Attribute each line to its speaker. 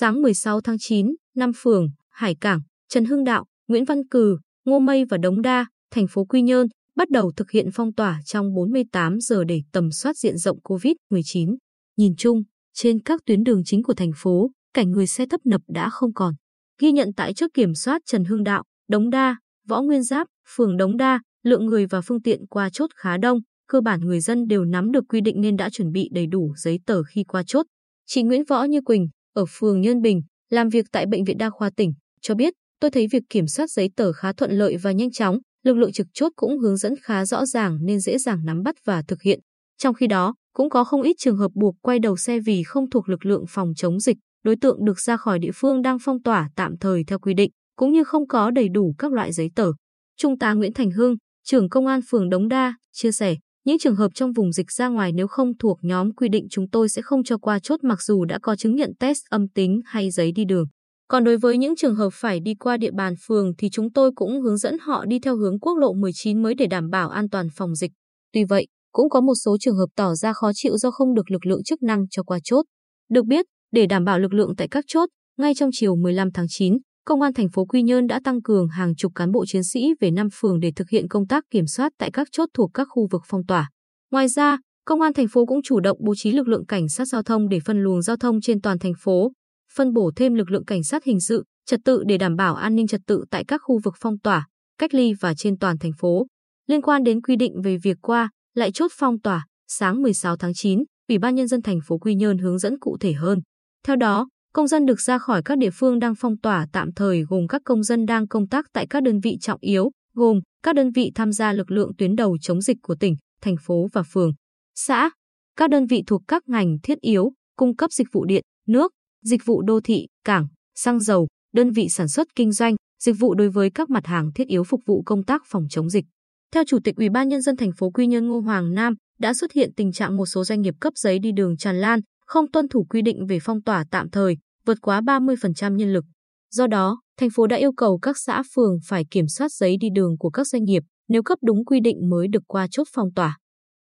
Speaker 1: Sáng 16 tháng 9, năm phường, Hải Cảng, Trần Hưng Đạo, Nguyễn Văn Cừ, Ngô Mây và Đống Đa, thành phố Quy Nhơn bắt đầu thực hiện phong tỏa trong 48 giờ để tầm soát diện rộng COVID-19. Nhìn chung, trên các tuyến đường chính của thành phố, cảnh người xe tấp nập đã không còn. Ghi nhận tại chốt kiểm soát Trần Hưng Đạo, Đống Đa, Võ Nguyên Giáp, phường Đống Đa, lượng người và phương tiện qua chốt khá đông, cơ bản người dân đều nắm được quy định nên đã chuẩn bị đầy đủ giấy tờ khi qua chốt. Chị Nguyễn Võ Như Quỳnh, ở phường Nhân Bình, làm việc tại Bệnh viện Đa khoa tỉnh, cho biết, tôi thấy việc kiểm soát giấy tờ khá thuận lợi và nhanh chóng, lực lượng trực chốt cũng hướng dẫn khá rõ ràng nên dễ dàng nắm bắt và thực hiện. Trong khi đó, cũng có không ít trường hợp buộc quay đầu xe vì không thuộc lực lượng phòng chống dịch, đối tượng được ra khỏi địa phương đang phong tỏa tạm thời theo quy định, cũng như không có đầy đủ các loại giấy tờ. Trung tá Nguyễn Thành Hưng, trưởng công an phường Đống Đa, chia sẻ, những trường hợp trong vùng dịch ra ngoài nếu không thuộc nhóm quy định chúng tôi sẽ không cho qua chốt mặc dù đã có chứng nhận test âm tính hay giấy đi đường. Còn đối với những trường hợp phải đi qua địa bàn phường thì chúng tôi cũng hướng dẫn họ đi theo hướng quốc lộ 19 mới để đảm bảo an toàn phòng dịch. Tuy vậy, cũng có một số trường hợp tỏ ra khó chịu do không được lực lượng chức năng cho qua chốt. Được biết, để đảm bảo lực lượng tại các chốt, ngay trong chiều 15 tháng 9, Công an thành phố Quy Nhơn đã tăng cường hàng chục cán bộ chiến sĩ về năm phường để thực hiện công tác kiểm soát tại các chốt thuộc các khu vực phong tỏa. Ngoài ra, Công an thành phố cũng chủ động bố trí lực lượng cảnh sát giao thông để phân luồng giao thông trên toàn thành phố, phân bổ thêm lực lượng cảnh sát hình sự, trật tự để đảm bảo an ninh trật tự tại các khu vực phong tỏa, cách ly và trên toàn thành phố. Liên quan đến quy định về việc qua, lại chốt phong tỏa, sáng 16 tháng 9, Ủy ban nhân dân thành phố Quy Nhơn hướng dẫn cụ thể hơn. Theo đó, công dân được ra khỏi các địa phương đang phong tỏa tạm thời gồm các công dân đang công tác tại các đơn vị trọng yếu, gồm các đơn vị tham gia lực lượng tuyến đầu chống dịch của tỉnh, thành phố và phường, xã, các đơn vị thuộc các ngành thiết yếu, cung cấp dịch vụ điện, nước, dịch vụ đô thị, cảng, xăng dầu, đơn vị sản xuất kinh doanh, dịch vụ đối với các mặt hàng thiết yếu phục vụ công tác phòng chống dịch. Theo Chủ tịch Ủy ban nhân dân thành phố Quy Nhơn Ngô Hoàng Nam, đã xuất hiện tình trạng một số doanh nghiệp cấp giấy đi đường tràn lan, không tuân thủ quy định về phong tỏa tạm thời, vượt quá 30% nhân lực. Do đó, thành phố đã yêu cầu các xã phường phải kiểm soát giấy đi đường của các doanh nghiệp, nếu cấp đúng quy định mới được qua chốt phong tỏa.